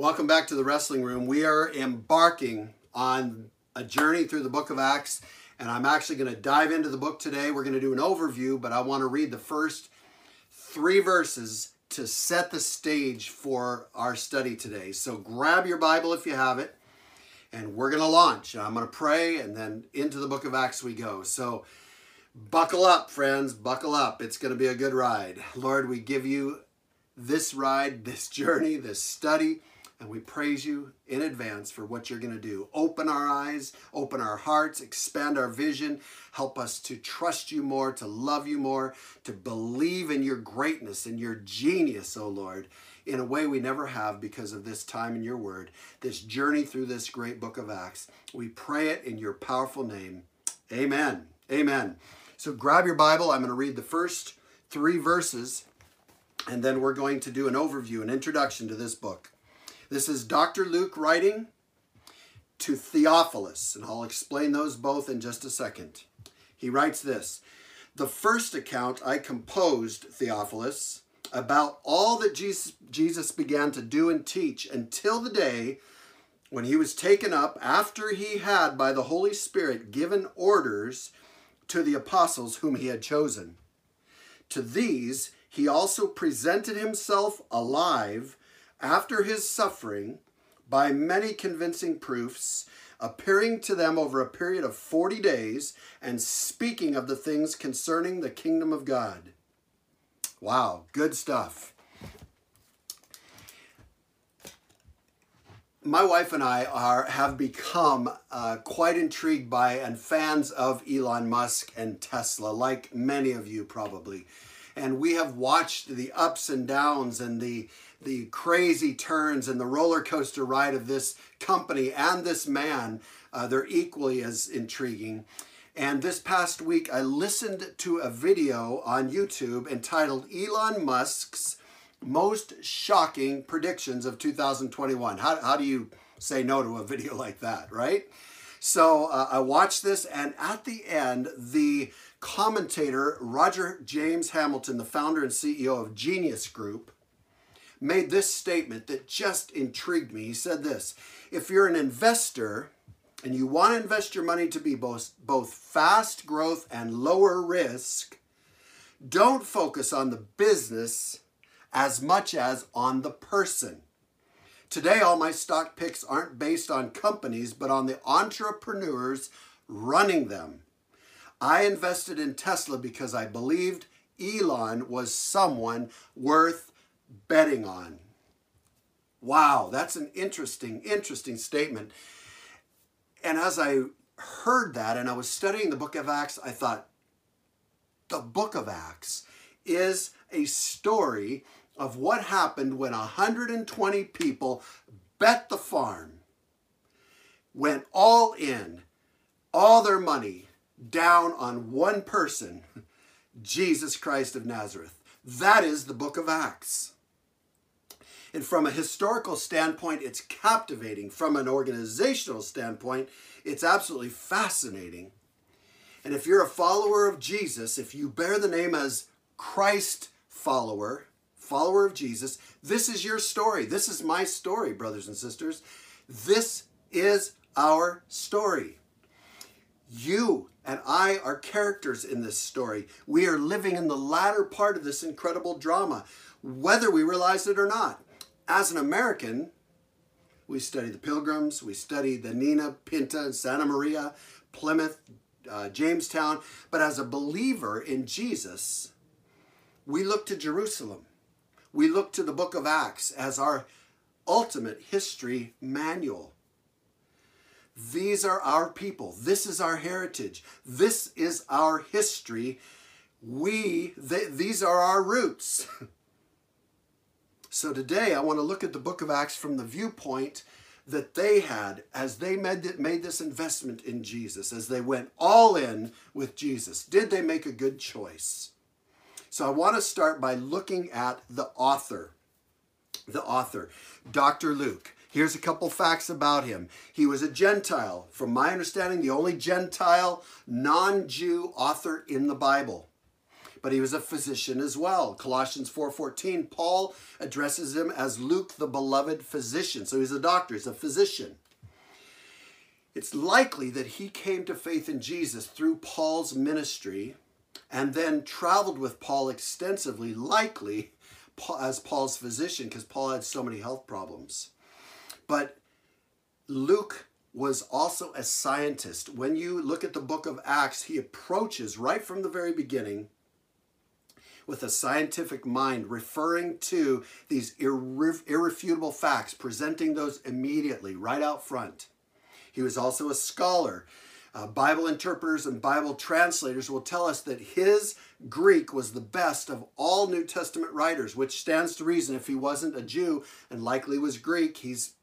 Welcome back to the Wrestling Room. We are embarking on a journey through the book of Acts, and I'm actually going to dive into the book today. We're going to do an overview, but I want to read the first three verses to set the stage for our study today. So grab your Bible if you have it, and we're going to launch. I'm going to pray, and then into the book of Acts we go. So buckle up, friends, buckle up. It's going to be a good ride. Lord, we give you this ride, this journey, this study. And we praise you in advance for what you're going to do. Open our eyes, open our hearts, expand our vision. Help us to trust you more, to love you more, to believe in your greatness and your genius, O oh Lord, in a way we never have because of this time in your word, this journey through this great book of Acts. We pray it in your powerful name. Amen. Amen. So grab your Bible. I'm going to read the first three verses, and then we're going to do an overview, an introduction to this book. This is Dr. Luke writing to Theophilus, and I'll explain those both in just a second. He writes this The first account I composed, Theophilus, about all that Jesus, Jesus began to do and teach until the day when he was taken up after he had, by the Holy Spirit, given orders to the apostles whom he had chosen. To these he also presented himself alive after his suffering by many convincing proofs, appearing to them over a period of 40 days and speaking of the things concerning the kingdom of God. Wow, good stuff. My wife and I are have become uh, quite intrigued by and fans of Elon Musk and Tesla, like many of you probably. And we have watched the ups and downs and the the crazy turns and the roller coaster ride of this company and this man, uh, they're equally as intriguing. And this past week, I listened to a video on YouTube entitled Elon Musk's Most Shocking Predictions of 2021. How, how do you say no to a video like that, right? So uh, I watched this, and at the end, the commentator, Roger James Hamilton, the founder and CEO of Genius Group, made this statement that just intrigued me. He said this If you're an investor and you want to invest your money to be both, both fast growth and lower risk, don't focus on the business as much as on the person. Today, all my stock picks aren't based on companies, but on the entrepreneurs running them. I invested in Tesla because I believed Elon was someone worth betting on. Wow, that's an interesting, interesting statement. And as I heard that and I was studying the book of Acts, I thought, the book of Acts is a story of what happened when 120 people bet the farm, went all in, all their money down on one person, Jesus Christ of Nazareth. That is the book of Acts. And from a historical standpoint, it's captivating. From an organizational standpoint, it's absolutely fascinating. And if you're a follower of Jesus, if you bear the name as Christ follower, follower of Jesus, this is your story. This is my story, brothers and sisters. This is our story. You and I are characters in this story. We are living in the latter part of this incredible drama, whether we realize it or not as an American, we study the Pilgrims, we study the Nina, Pinta, and Santa Maria, Plymouth, uh, Jamestown. But as a believer in Jesus, we look to Jerusalem. We look to the book of Acts as our ultimate history manual. These are our people. This is our heritage. This is our history. We, these are our roots. So today I want to look at the book of Acts from the viewpoint that they had as they made, this investment in Jesus, as they went all in with Jesus. Did they make a good choice? So I want to start by looking at the author. The author, Dr. Luke. Here's a couple facts about him. He was a Gentile. From my understanding, the only Gentile, non Jew author in the Bible. But he was a physician as well. Colossians 4:14, Paul addresses him as Luke the beloved physician. So he's a doctor, he's a physician. It's likely that he came to faith in Jesus through Paul's ministry and then traveled with Paul extensively, likely as Paul's physician because Paul had so many health problems. But Luke was also a scientist. When you look at the book of Acts, he approaches right from the very beginning with a scientific mind, referring to these irre- irrefutable facts, presenting those immediately, right out front. He was also a scholar. Uh, Bible interpreters and Bible translators will tell us that his Greek was the best of all New Testament writers, which stands to reason if he wasn't a Jew and likely was Greek, he's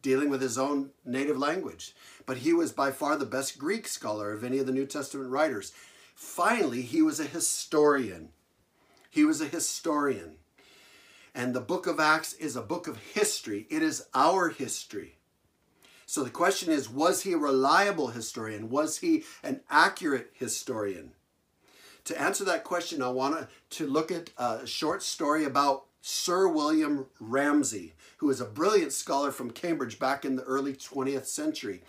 dealing with his own native language. But he was by far the best Greek scholar of any of the New Testament writers. Finally, he was a historian. He was a historian. And the book of Acts is a book of history, it is our history. So the question is was he a reliable historian? Was he an accurate historian? To answer that question, I want to look at a short story about Sir William Ramsay, who was a brilliant scholar from Cambridge back in the early 20th century.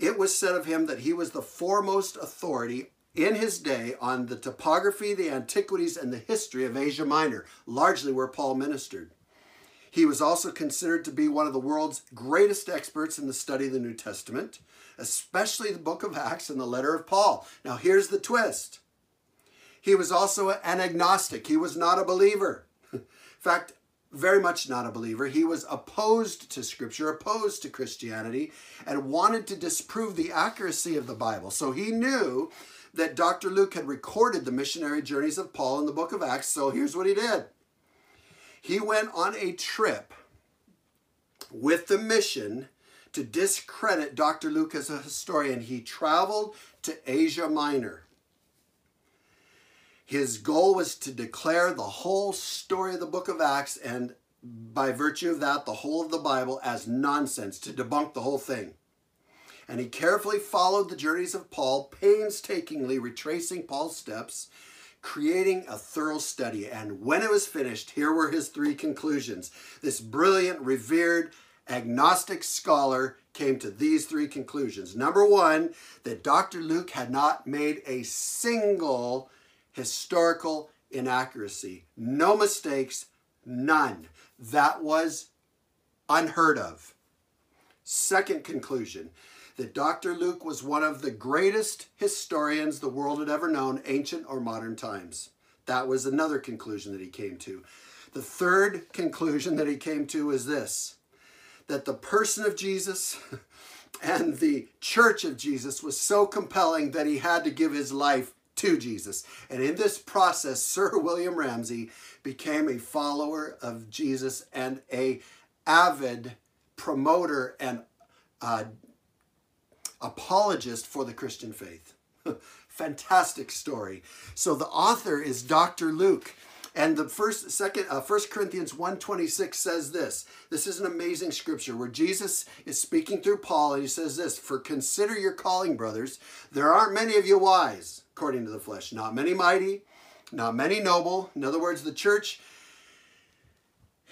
It was said of him that he was the foremost authority in his day on the topography, the antiquities, and the history of Asia Minor, largely where Paul ministered. He was also considered to be one of the world's greatest experts in the study of the New Testament, especially the book of Acts and the letter of Paul. Now, here's the twist he was also an agnostic, he was not a believer in fact, very much not a believer. He was opposed to Scripture, opposed to Christianity, and wanted to disprove the accuracy of the Bible. So he knew that Dr. Luke had recorded the missionary journeys of Paul in the book of Acts. So here's what he did he went on a trip with the mission to discredit Dr. Luke as a historian. He traveled to Asia Minor. His goal was to declare the whole story of the book of Acts and by virtue of that, the whole of the Bible as nonsense, to debunk the whole thing. And he carefully followed the journeys of Paul, painstakingly retracing Paul's steps, creating a thorough study. And when it was finished, here were his three conclusions. This brilliant, revered, agnostic scholar came to these three conclusions. Number one, that Dr. Luke had not made a single historical inaccuracy. No mistakes, none. That was unheard of. Second conclusion that Dr. Luke was one of the greatest historians the world had ever known, ancient or modern times. That was another conclusion that he came to. The third conclusion that he came to is this that the person of Jesus and the church of Jesus was so compelling that he had to give his life to Jesus. And in this process, Sir William Ramsay became a follower of Jesus and a avid promoter and uh, apologist for the Christian faith. Fantastic story. So the author is Dr. Luke. And the first, second, uh, 1 Corinthians 1.26 says this. This is an amazing scripture where Jesus is speaking through Paul and he says this, For consider your calling, brothers. There aren't many of you wise according to the flesh. Not many mighty, not many noble. In other words, the church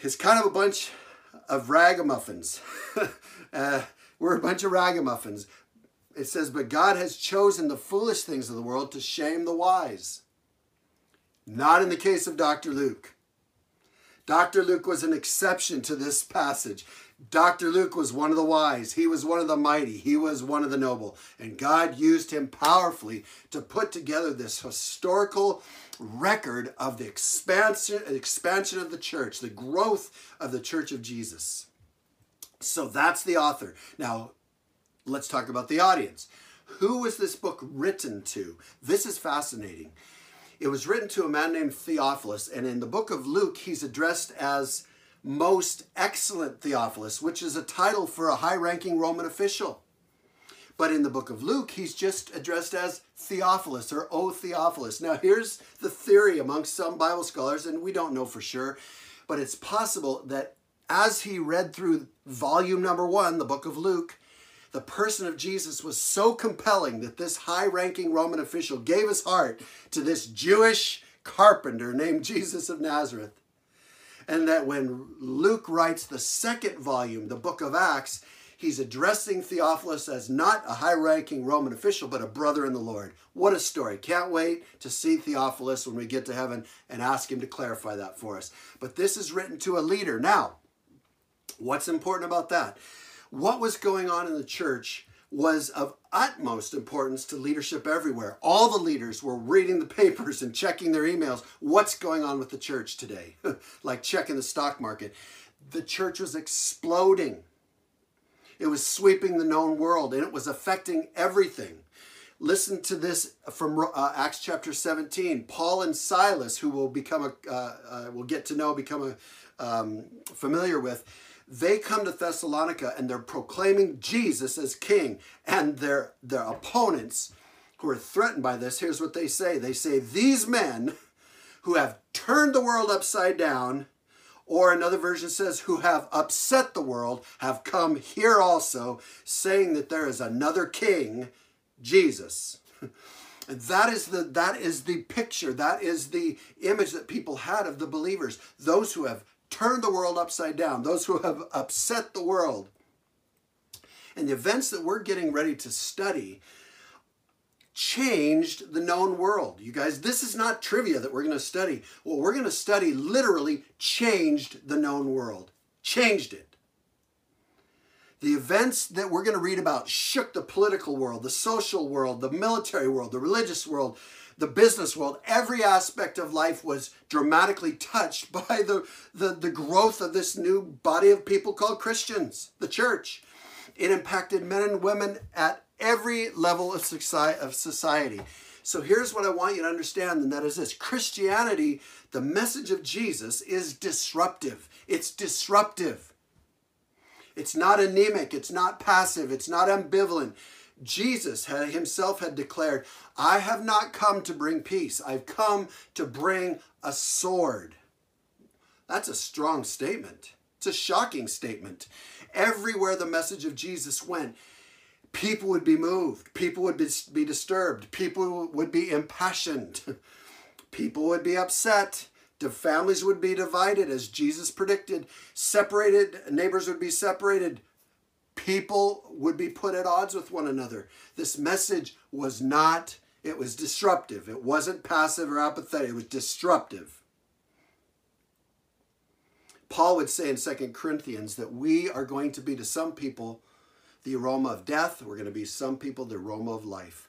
is kind of a bunch of ragamuffins. uh, we're a bunch of ragamuffins. It says, But God has chosen the foolish things of the world to shame the wise. Not in the case of Dr. Luke. Dr. Luke was an exception to this passage. Dr. Luke was one of the wise. He was one of the mighty. He was one of the noble. And God used him powerfully to put together this historical record of the expansion, expansion of the church, the growth of the church of Jesus. So that's the author. Now, let's talk about the audience. Who was this book written to? This is fascinating. It was written to a man named Theophilus, and in the book of Luke, he's addressed as most excellent Theophilus, which is a title for a high ranking Roman official. But in the book of Luke, he's just addressed as Theophilus or O Theophilus. Now, here's the theory amongst some Bible scholars, and we don't know for sure, but it's possible that as he read through volume number one, the book of Luke, the person of Jesus was so compelling that this high ranking Roman official gave his heart to this Jewish carpenter named Jesus of Nazareth. And that when Luke writes the second volume, the book of Acts, he's addressing Theophilus as not a high ranking Roman official, but a brother in the Lord. What a story. Can't wait to see Theophilus when we get to heaven and ask him to clarify that for us. But this is written to a leader. Now, what's important about that? What was going on in the church was of utmost importance to leadership everywhere. All the leaders were reading the papers and checking their emails. What's going on with the church today? like checking the stock market. The church was exploding. It was sweeping the known world and it was affecting everything. Listen to this from uh, Acts chapter 17. Paul and Silas, who will become a, uh, uh, will get to know, become a, um, familiar with, they come to Thessalonica and they're proclaiming Jesus as king. And their, their opponents who are threatened by this, here's what they say. They say, These men who have turned the world upside down, or another version says, who have upset the world, have come here also, saying that there is another king, Jesus. That is the that is the picture, that is the image that people had of the believers, those who have turned the world upside down, those who have upset the world. And the events that we're getting ready to study changed the known world. You guys, this is not trivia that we're going to study. What we're going to study literally changed the known world, changed it. The events that we're going to read about shook the political world, the social world, the military world, the religious world, the business world, every aspect of life was dramatically touched by the, the, the growth of this new body of people called Christians, the church. It impacted men and women at every level of society. So here's what I want you to understand, and that is this Christianity, the message of Jesus, is disruptive. It's disruptive. It's not anemic, it's not passive, it's not ambivalent. Jesus had, himself had declared, I have not come to bring peace. I've come to bring a sword. That's a strong statement. It's a shocking statement. Everywhere the message of Jesus went, people would be moved, people would be disturbed, people would be impassioned, people would be upset. The families would be divided, as Jesus predicted. Separated neighbors would be separated people would be put at odds with one another. This message was not, it was disruptive. It wasn't passive or apathetic, it was disruptive. Paul would say in 2 Corinthians that we are going to be to some people the aroma of death, we're going to be some people the aroma of life.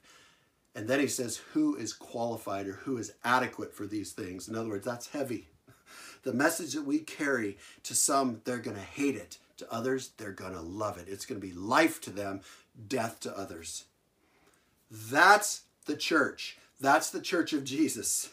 And then he says, who is qualified or who is adequate for these things? In other words, that's heavy. The message that we carry to some, they're going to hate it. To others, they're going to love it. It's going to be life to them, death to others. That's the church. That's the church of Jesus.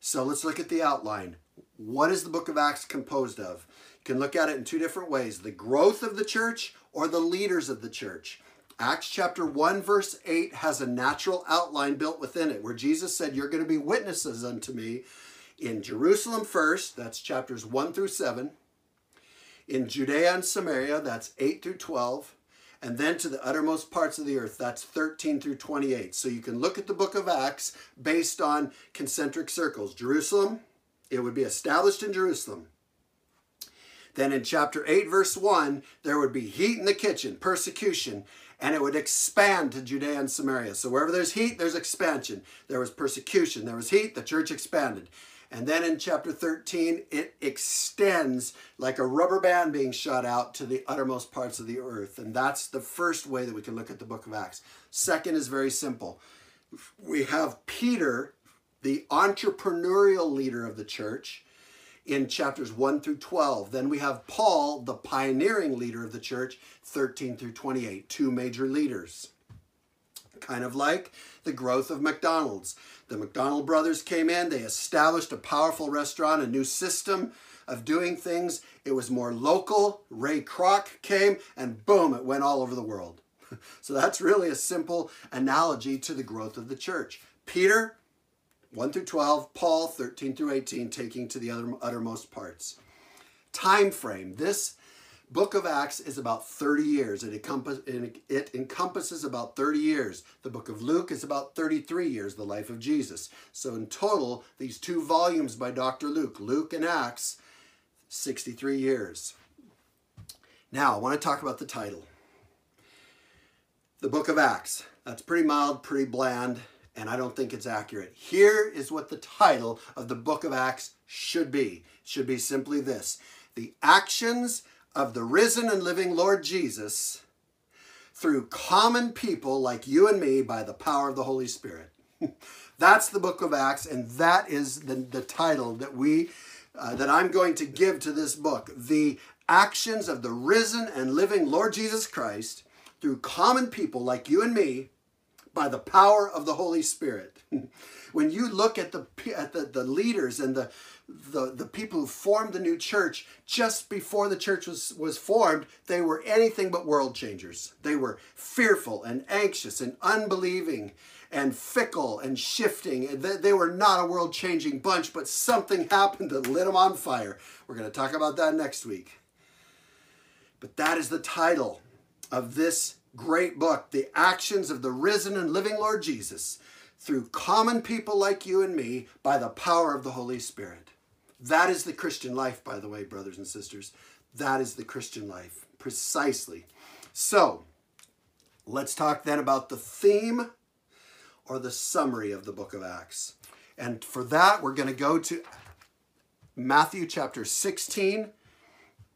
So let's look at the outline. What is the book of Acts composed of? You can look at it in two different ways the growth of the church or the leaders of the church. Acts chapter 1, verse 8 has a natural outline built within it where Jesus said, You're going to be witnesses unto me in Jerusalem first, that's chapters 1 through 7, in Judea and Samaria, that's 8 through 12, and then to the uttermost parts of the earth, that's 13 through 28. So you can look at the book of Acts based on concentric circles. Jerusalem, it would be established in Jerusalem. Then in chapter 8, verse 1, there would be heat in the kitchen, persecution, and it would expand to Judea and Samaria. So wherever there's heat, there's expansion. There was persecution, there was heat, the church expanded. And then in chapter 13, it extends like a rubber band being shot out to the uttermost parts of the earth. And that's the first way that we can look at the book of Acts. Second is very simple. We have Peter, the entrepreneurial leader of the church, in chapters 1 through 12. Then we have Paul, the pioneering leader of the church, 13 through 28, two major leaders. Kind of like the growth of McDonald's. The McDonald brothers came in, they established a powerful restaurant, a new system of doing things. It was more local. Ray Kroc came, and boom, it went all over the world. so that's really a simple analogy to the growth of the church. Peter, 1 through 12, Paul, 13 through 18, taking to the other, uttermost parts. Time frame. This book of Acts is about 30 years. It, encompass, it encompasses about 30 years. The book of Luke is about 33 years, the life of Jesus. So in total, these two volumes by Dr. Luke, Luke and Acts, 63 years. Now, I want to talk about the title. The book of Acts. That's pretty mild, pretty bland, and I don't think it's accurate. Here is what the title of the book of Acts should be. It should be simply this The actions of the risen and living Lord Jesus through common people like you and me by the power of the Holy Spirit. That's the book of Acts, and that is the, the title that we uh, that I'm going to give to this book. The actions of the risen and living Lord Jesus Christ through common people like you and me by the power of the Holy Spirit. when you look at the at the, the leaders and the, the the people who formed the new church just before the church was was formed they were anything but world changers. They were fearful and anxious and unbelieving and fickle and shifting. They, they were not a world changing bunch but something happened that lit them on fire. We're going to talk about that next week. But that is the title of this great book the actions of the risen and living lord jesus through common people like you and me by the power of the Holy Spirit. That is the Christian life, by the way, brothers and sisters. That is the Christian life, precisely. So, let's talk then about the theme or the summary of the book of Acts. And for that, we're going to go to Matthew chapter 16,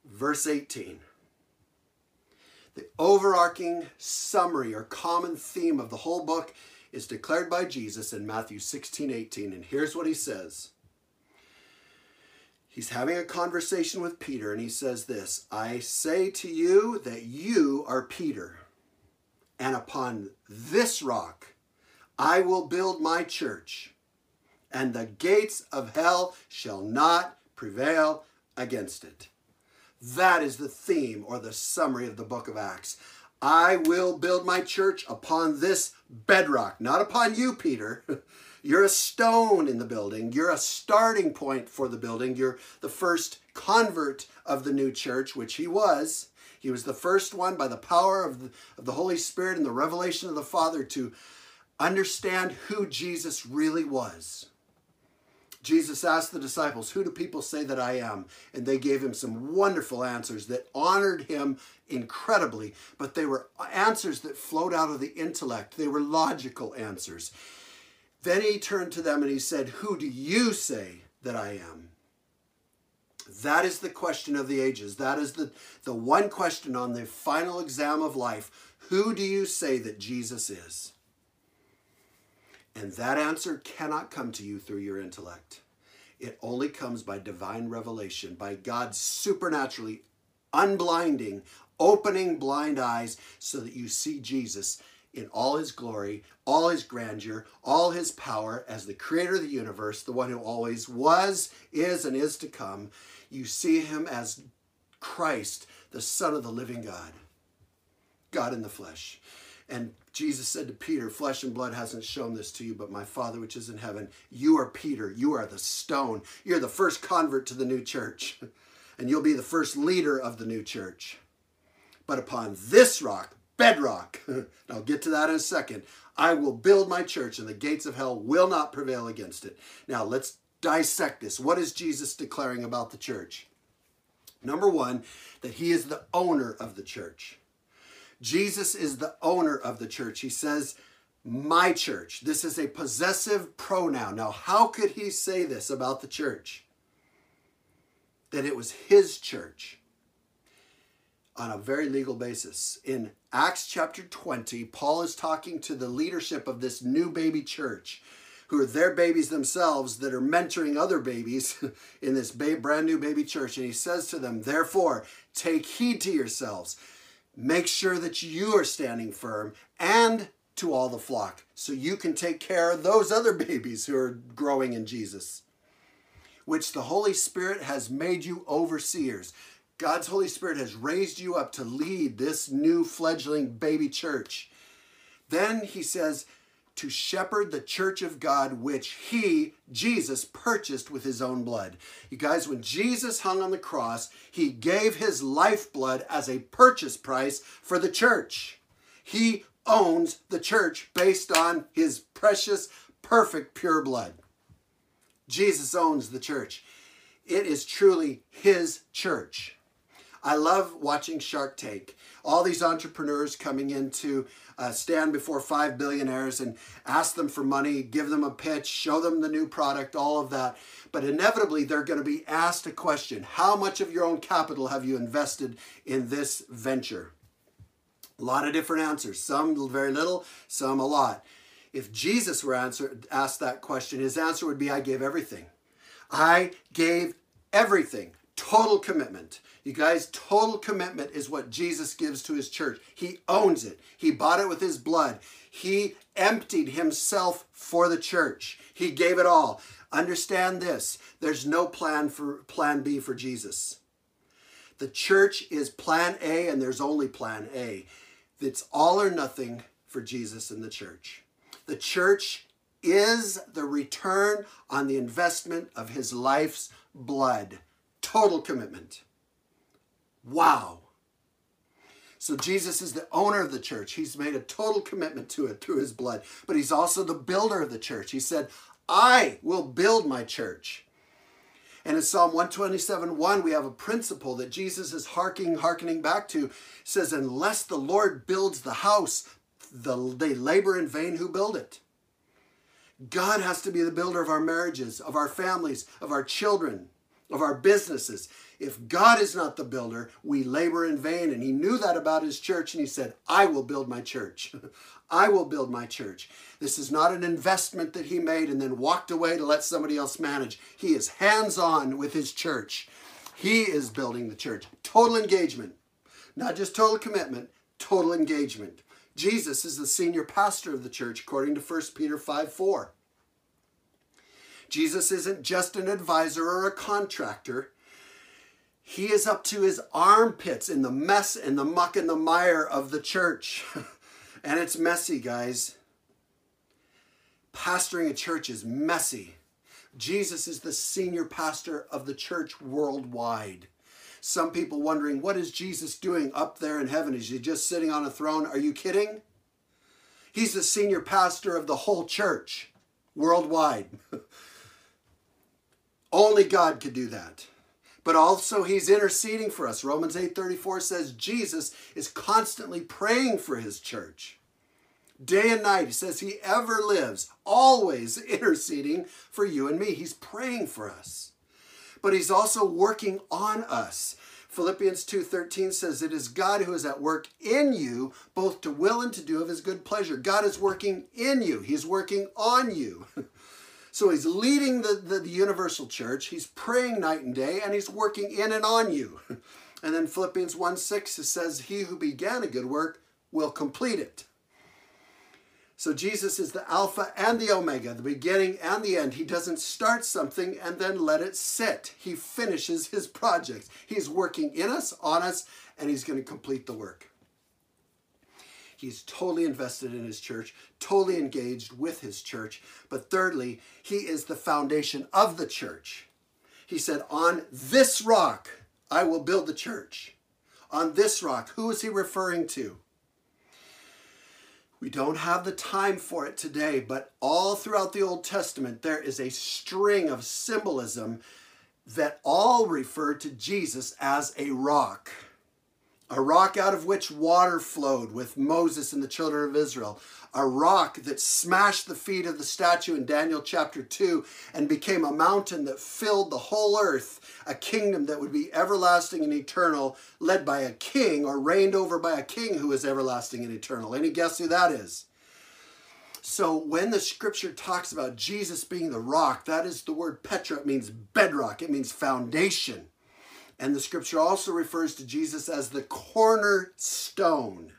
verse 18. The overarching summary or common theme of the whole book is declared by Jesus in Matthew 16 18. And here's what he says He's having a conversation with Peter, and he says this I say to you that you are Peter, and upon this rock I will build my church, and the gates of hell shall not prevail against it. That is the theme or the summary of the book of Acts. I will build my church upon this bedrock, not upon you, Peter. You're a stone in the building. You're a starting point for the building. You're the first convert of the new church, which he was. He was the first one by the power of the, of the Holy Spirit and the revelation of the Father to understand who Jesus really was. Jesus asked the disciples, Who do people say that I am? And they gave him some wonderful answers that honored him incredibly, but they were answers that flowed out of the intellect. They were logical answers. Then he turned to them and he said, Who do you say that I am? That is the question of the ages. That is the, the one question on the final exam of life. Who do you say that Jesus is? And that answer cannot come to you through your intellect. It only comes by divine revelation, by God supernaturally unblinding, opening blind eyes so that you see Jesus in all his glory, all his grandeur, all his power as the creator of the universe, the one who always was, is, and is to come. You see him as Christ, the Son of the living God, God in the flesh. And Jesus said to Peter, Flesh and blood hasn't shown this to you, but my Father which is in heaven. You are Peter. You are the stone. You're the first convert to the new church. And you'll be the first leader of the new church. But upon this rock, bedrock, I'll get to that in a second, I will build my church, and the gates of hell will not prevail against it. Now, let's dissect this. What is Jesus declaring about the church? Number one, that he is the owner of the church. Jesus is the owner of the church. He says, my church. This is a possessive pronoun. Now, how could he say this about the church? That it was his church on a very legal basis. In Acts chapter 20, Paul is talking to the leadership of this new baby church, who are their babies themselves that are mentoring other babies in this brand new baby church. And he says to them, Therefore, take heed to yourselves Make sure that you are standing firm and to all the flock so you can take care of those other babies who are growing in Jesus, which the Holy Spirit has made you overseers. God's Holy Spirit has raised you up to lead this new fledgling baby church. Then he says, to shepherd the church of God, which he, Jesus, purchased with his own blood. You guys, when Jesus hung on the cross, he gave his lifeblood as a purchase price for the church. He owns the church based on his precious, perfect, pure blood. Jesus owns the church. It is truly his church. I love watching Shark Tank. All these entrepreneurs coming in to uh, stand before five billionaires and ask them for money, give them a pitch, show them the new product, all of that. But inevitably, they're going to be asked a question How much of your own capital have you invested in this venture? A lot of different answers. Some very little, some a lot. If Jesus were asked that question, his answer would be I gave everything. I gave everything. Total commitment. You guys, total commitment is what Jesus gives to his church. He owns it. He bought it with his blood. He emptied himself for the church. He gave it all. Understand this. There's no plan for plan B for Jesus. The church is plan A and there's only plan A. It's all or nothing for Jesus and the church. The church is the return on the investment of his life's blood. Total commitment. Wow. So Jesus is the owner of the church. He's made a total commitment to it through his blood. But he's also the builder of the church. He said, I will build my church. And in Psalm 127 1, we have a principle that Jesus is harking, hearkening back to. It says, Unless the Lord builds the house, the, they labor in vain who build it. God has to be the builder of our marriages, of our families, of our children, of our businesses. If God is not the builder, we labor in vain. And he knew that about his church, and he said, I will build my church. I will build my church. This is not an investment that he made and then walked away to let somebody else manage. He is hands on with his church. He is building the church. Total engagement, not just total commitment, total engagement. Jesus is the senior pastor of the church, according to 1 Peter 5 4. Jesus isn't just an advisor or a contractor. He is up to his armpits in the mess and the muck and the mire of the church. and it's messy, guys. Pastoring a church is messy. Jesus is the senior pastor of the church worldwide. Some people wondering, what is Jesus doing up there in heaven? Is he just sitting on a throne? Are you kidding? He's the senior pastor of the whole church worldwide. Only God could do that. But also he's interceding for us. Romans 8:34 says Jesus is constantly praying for his church. Day and night, he says he ever lives, always interceding for you and me. He's praying for us. But he's also working on us. Philippians 2:13 says it is God who is at work in you both to will and to do of his good pleasure. God is working in you. He's working on you. So he's leading the, the, the, universal church, he's praying night and day, and he's working in and on you. And then Philippians 1 6 it says, He who began a good work will complete it. So Jesus is the Alpha and the Omega, the beginning and the end. He doesn't start something and then let it sit. He finishes his project. He's working in us, on us, and he's going to complete the work. He's totally invested in his church, totally engaged with his church. But thirdly, he is the foundation of the church. He said, On this rock I will build the church. On this rock. Who is he referring to? We don't have the time for it today, but all throughout the Old Testament, there is a string of symbolism that all refer to Jesus as a rock a rock out of which water flowed with Moses and the children of Israel, a rock that smashed the feet of the statue in Daniel chapter 2 and became a mountain that filled the whole earth, a kingdom that would be everlasting and eternal, led by a king or reigned over by a king who is everlasting and eternal. Any guess who that is? So when the scripture talks about Jesus being the rock, that is the word Petra. It means bedrock, it means foundation. And the scripture also refers to Jesus as the cornerstone.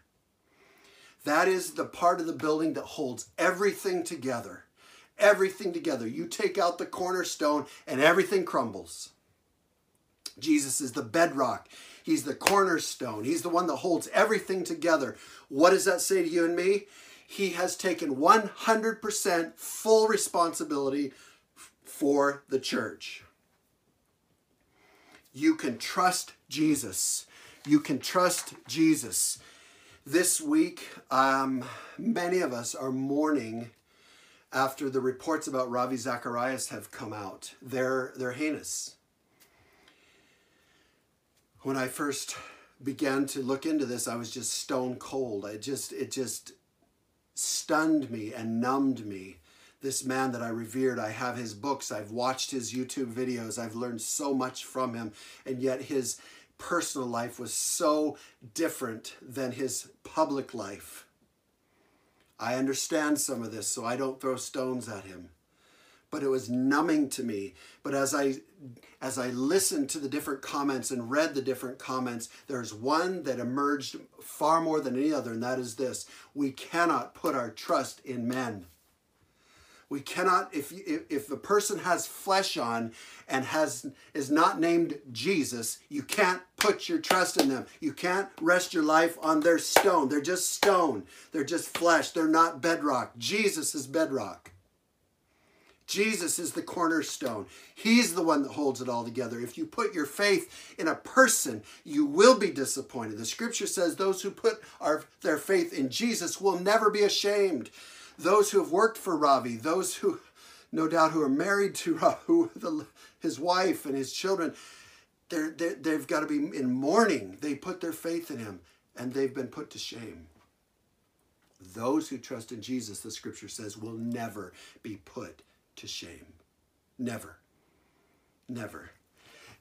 That is the part of the building that holds everything together. Everything together. You take out the cornerstone and everything crumbles. Jesus is the bedrock. He's the cornerstone. He's the one that holds everything together. What does that say to you and me? he has taken 100% full responsibility for the church. You can trust Jesus. You can trust Jesus. This week, um, many of us are mourning after the reports about Ravi Zacharias have come out. They're, they're heinous. When I first began to look into this, I was just stone cold. I just, it just stunned me and numbed me. This man that I revered, I have his books, I've watched his YouTube videos, I've learned so much from him, and yet his personal life was so different than his public life. I understand some of this, so I don't throw stones at him. But it was numbing to me. But as I as I listened to the different comments and read the different comments, there's one that emerged far more than any other, and that is this. We cannot put our trust in men. We cannot, if, if, the person has flesh on and has is not named Jesus, you can't put your trust in them. You can't rest your life on their stone. They're just stone. They're just flesh. They're not bedrock. Jesus is bedrock. Jesus is the cornerstone. He's the one that holds it all together. If you put your faith in a person, you will be disappointed. The scripture says those who put our, their faith in Jesus will never be ashamed those who have worked for Ravi, those who, no doubt, who are married to Ravi, who the, his wife and his children, they're, they're, they've got to be in mourning. They put their faith in him and they've been put to shame. Those who trust in Jesus, the scripture says, will never be put to shame. Never. Never.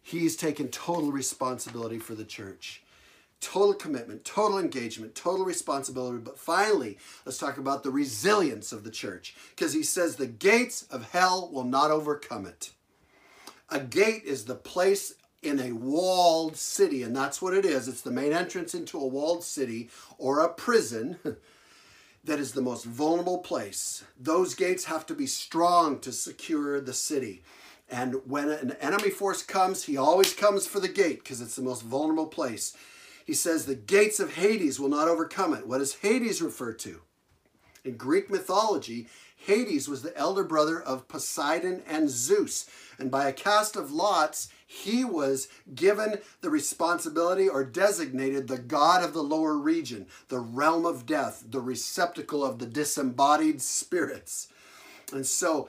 He's taken total responsibility for the church total commitment, total engagement, total responsibility. But finally, let's talk about the resilience of the church because he says the gates of hell will not overcome it. A gate is the place in a walled city, and that's what it is. It's the main entrance into a walled city or a prison. that is the most vulnerable place. Those gates have to be strong to secure the city. And when an enemy force comes, he always comes for the gate because it's the most vulnerable place. He says the gates of Hades will not overcome it. What does Hades refer to? In Greek mythology, Hades was the elder brother of Poseidon and Zeus. And by a cast of lots, he was given the responsibility or designated the god of the lower region, the realm of death, the receptacle of the disembodied spirits. And so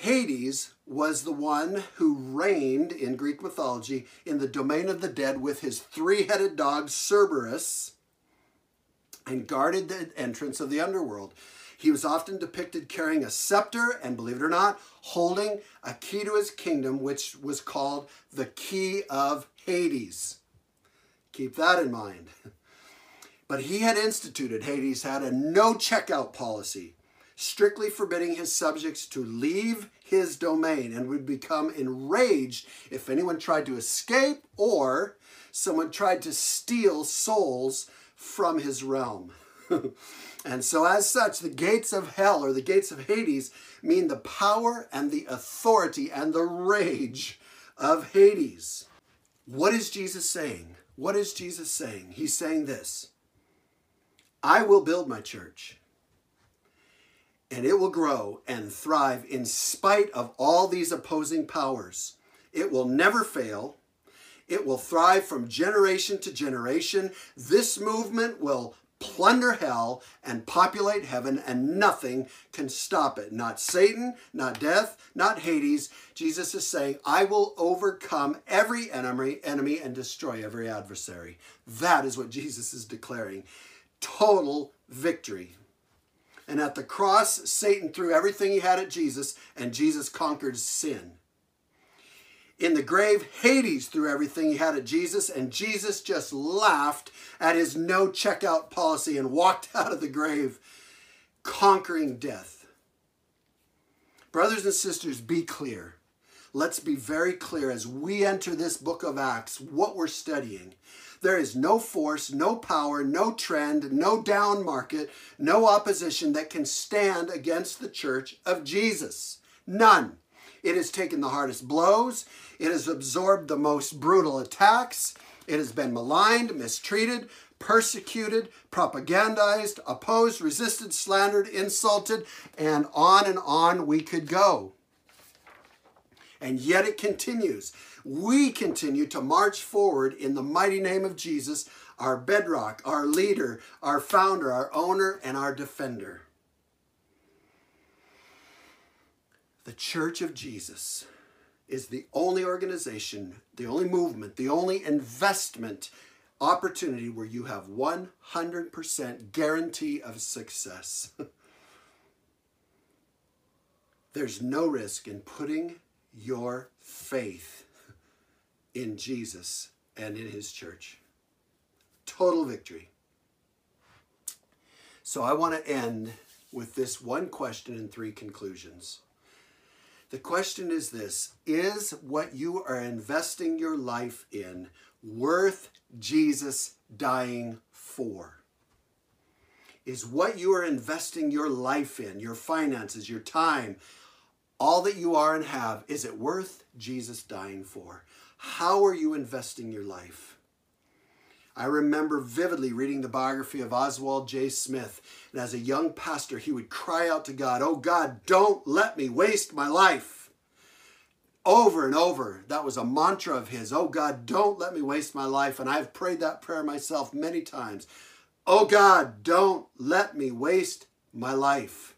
Hades was the one who reigned in Greek mythology in the domain of the dead with his three headed dog Cerberus and guarded the entrance of the underworld. He was often depicted carrying a scepter and, believe it or not, holding a key to his kingdom, which was called the Key of Hades. Keep that in mind. But he had instituted, Hades had a no checkout policy strictly forbidding his subjects to leave his domain and would become enraged if anyone tried to escape or someone tried to steal souls from his realm. and so, as such, the gates of hell or the gates of Hades mean the power and the authority and the rage of Hades. What is Jesus saying? What is Jesus saying? He's saying this I will build my church and it will grow and thrive in spite of all these opposing powers. It will never fail. It will thrive from generation to generation. This movement will plunder hell and populate heaven, and nothing can stop it. Not Satan, not death, not Hades. Jesus is saying, I will overcome every enemy, enemy and destroy every adversary. That is what Jesus is declaring. Total victory. And at the cross, Satan threw everything he had at Jesus, and Jesus conquered sin. In the grave, Hades threw everything he had at Jesus, and Jesus just laughed at his no checkout policy and walked out of the grave, conquering death. Brothers and sisters, be clear. Let's be very clear as we enter this book of Acts what we're studying. There is no force, no power, no trend, no down market, no opposition that can stand against the church of Jesus. None. It has taken the hardest blows. It has absorbed the most brutal attacks. It has been maligned, mistreated, persecuted, propagandized, opposed, resisted, slandered, insulted, and on and on we could go. And yet it continues. We continue to march forward in the mighty name of Jesus, our bedrock, our leader, our founder, our owner, and our defender. The Church of Jesus is the only organization, the only movement, the only investment opportunity where you have 100% guarantee of success. There's no risk in putting your faith in Jesus and in his church. Total victory. So I want to end with this one question and three conclusions. The question is this Is what you are investing your life in worth Jesus dying for? Is what you are investing your life in, your finances, your time, all that you are and have, is it worth Jesus dying for? How are you investing your life? I remember vividly reading the biography of Oswald J. Smith. And as a young pastor, he would cry out to God, Oh God, don't let me waste my life. Over and over, that was a mantra of his. Oh God, don't let me waste my life. And I've prayed that prayer myself many times. Oh God, don't let me waste my life.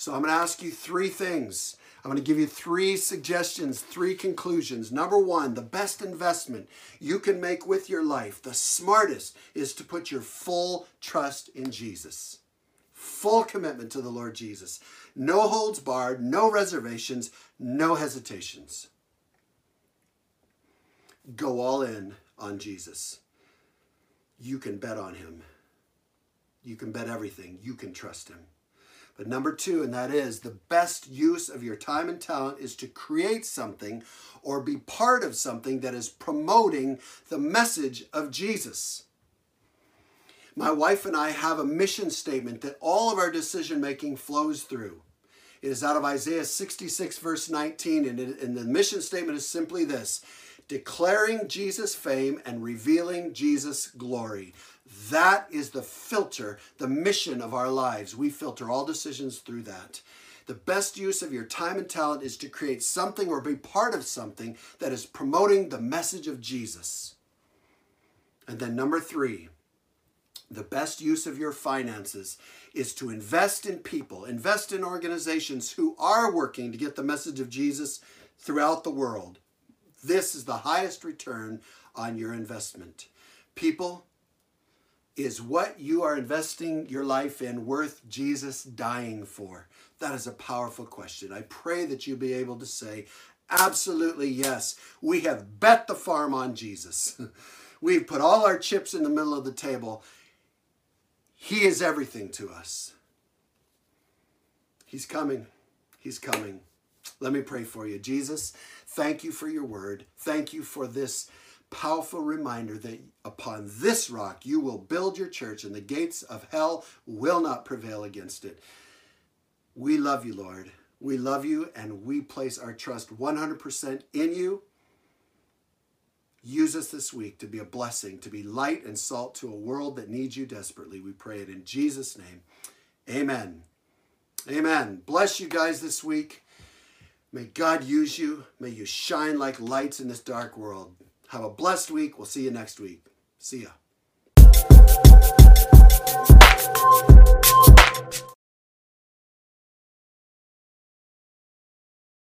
So I'm going to ask you three things I'm going to give you three suggestions, three conclusions. Number one, the best investment you can make with your life, the smartest, is to put your full trust in Jesus. Full commitment to the Lord Jesus. No holds barred, no reservations, no hesitations. Go all in on Jesus. You can bet on him. You can bet everything. You can trust him. But number two, and that is the best use of your time and talent is to create something or be part of something that is promoting the message of Jesus. My wife and I have a mission statement that all of our decision making flows through. It is out of Isaiah 66, verse 19, and, it, and the mission statement is simply this declaring Jesus' fame and revealing Jesus' glory. That is the filter, the mission of our lives. We filter all decisions through that. The best use of your time and talent is to create something or be part of something that is promoting the message of Jesus. And then, number three, the best use of your finances is to invest in people, invest in organizations who are working to get the message of Jesus throughout the world. This is the highest return on your investment. People is what you are investing your life in worth Jesus dying for? That is a powerful question. I pray that you'll be able to say, absolutely yes. We have bet the farm on Jesus. We've put all our chips in the middle of the table. He is everything to us. He's coming. He's coming. Let me pray for you. Jesus, thank you for your word. Thank you for this powerful reminder that upon this rock you will build your church and the gates of hell will not prevail against it. We love you, Lord. We love you and we place our trust 100% in you. Use us this week to be a blessing, to be light and salt to a world that needs you desperately. We pray it in Jesus' name. Amen. Amen. Bless you guys this week. May God use you. May you shine like lights in this dark world. Have a blessed week. We'll see you next week. See ya.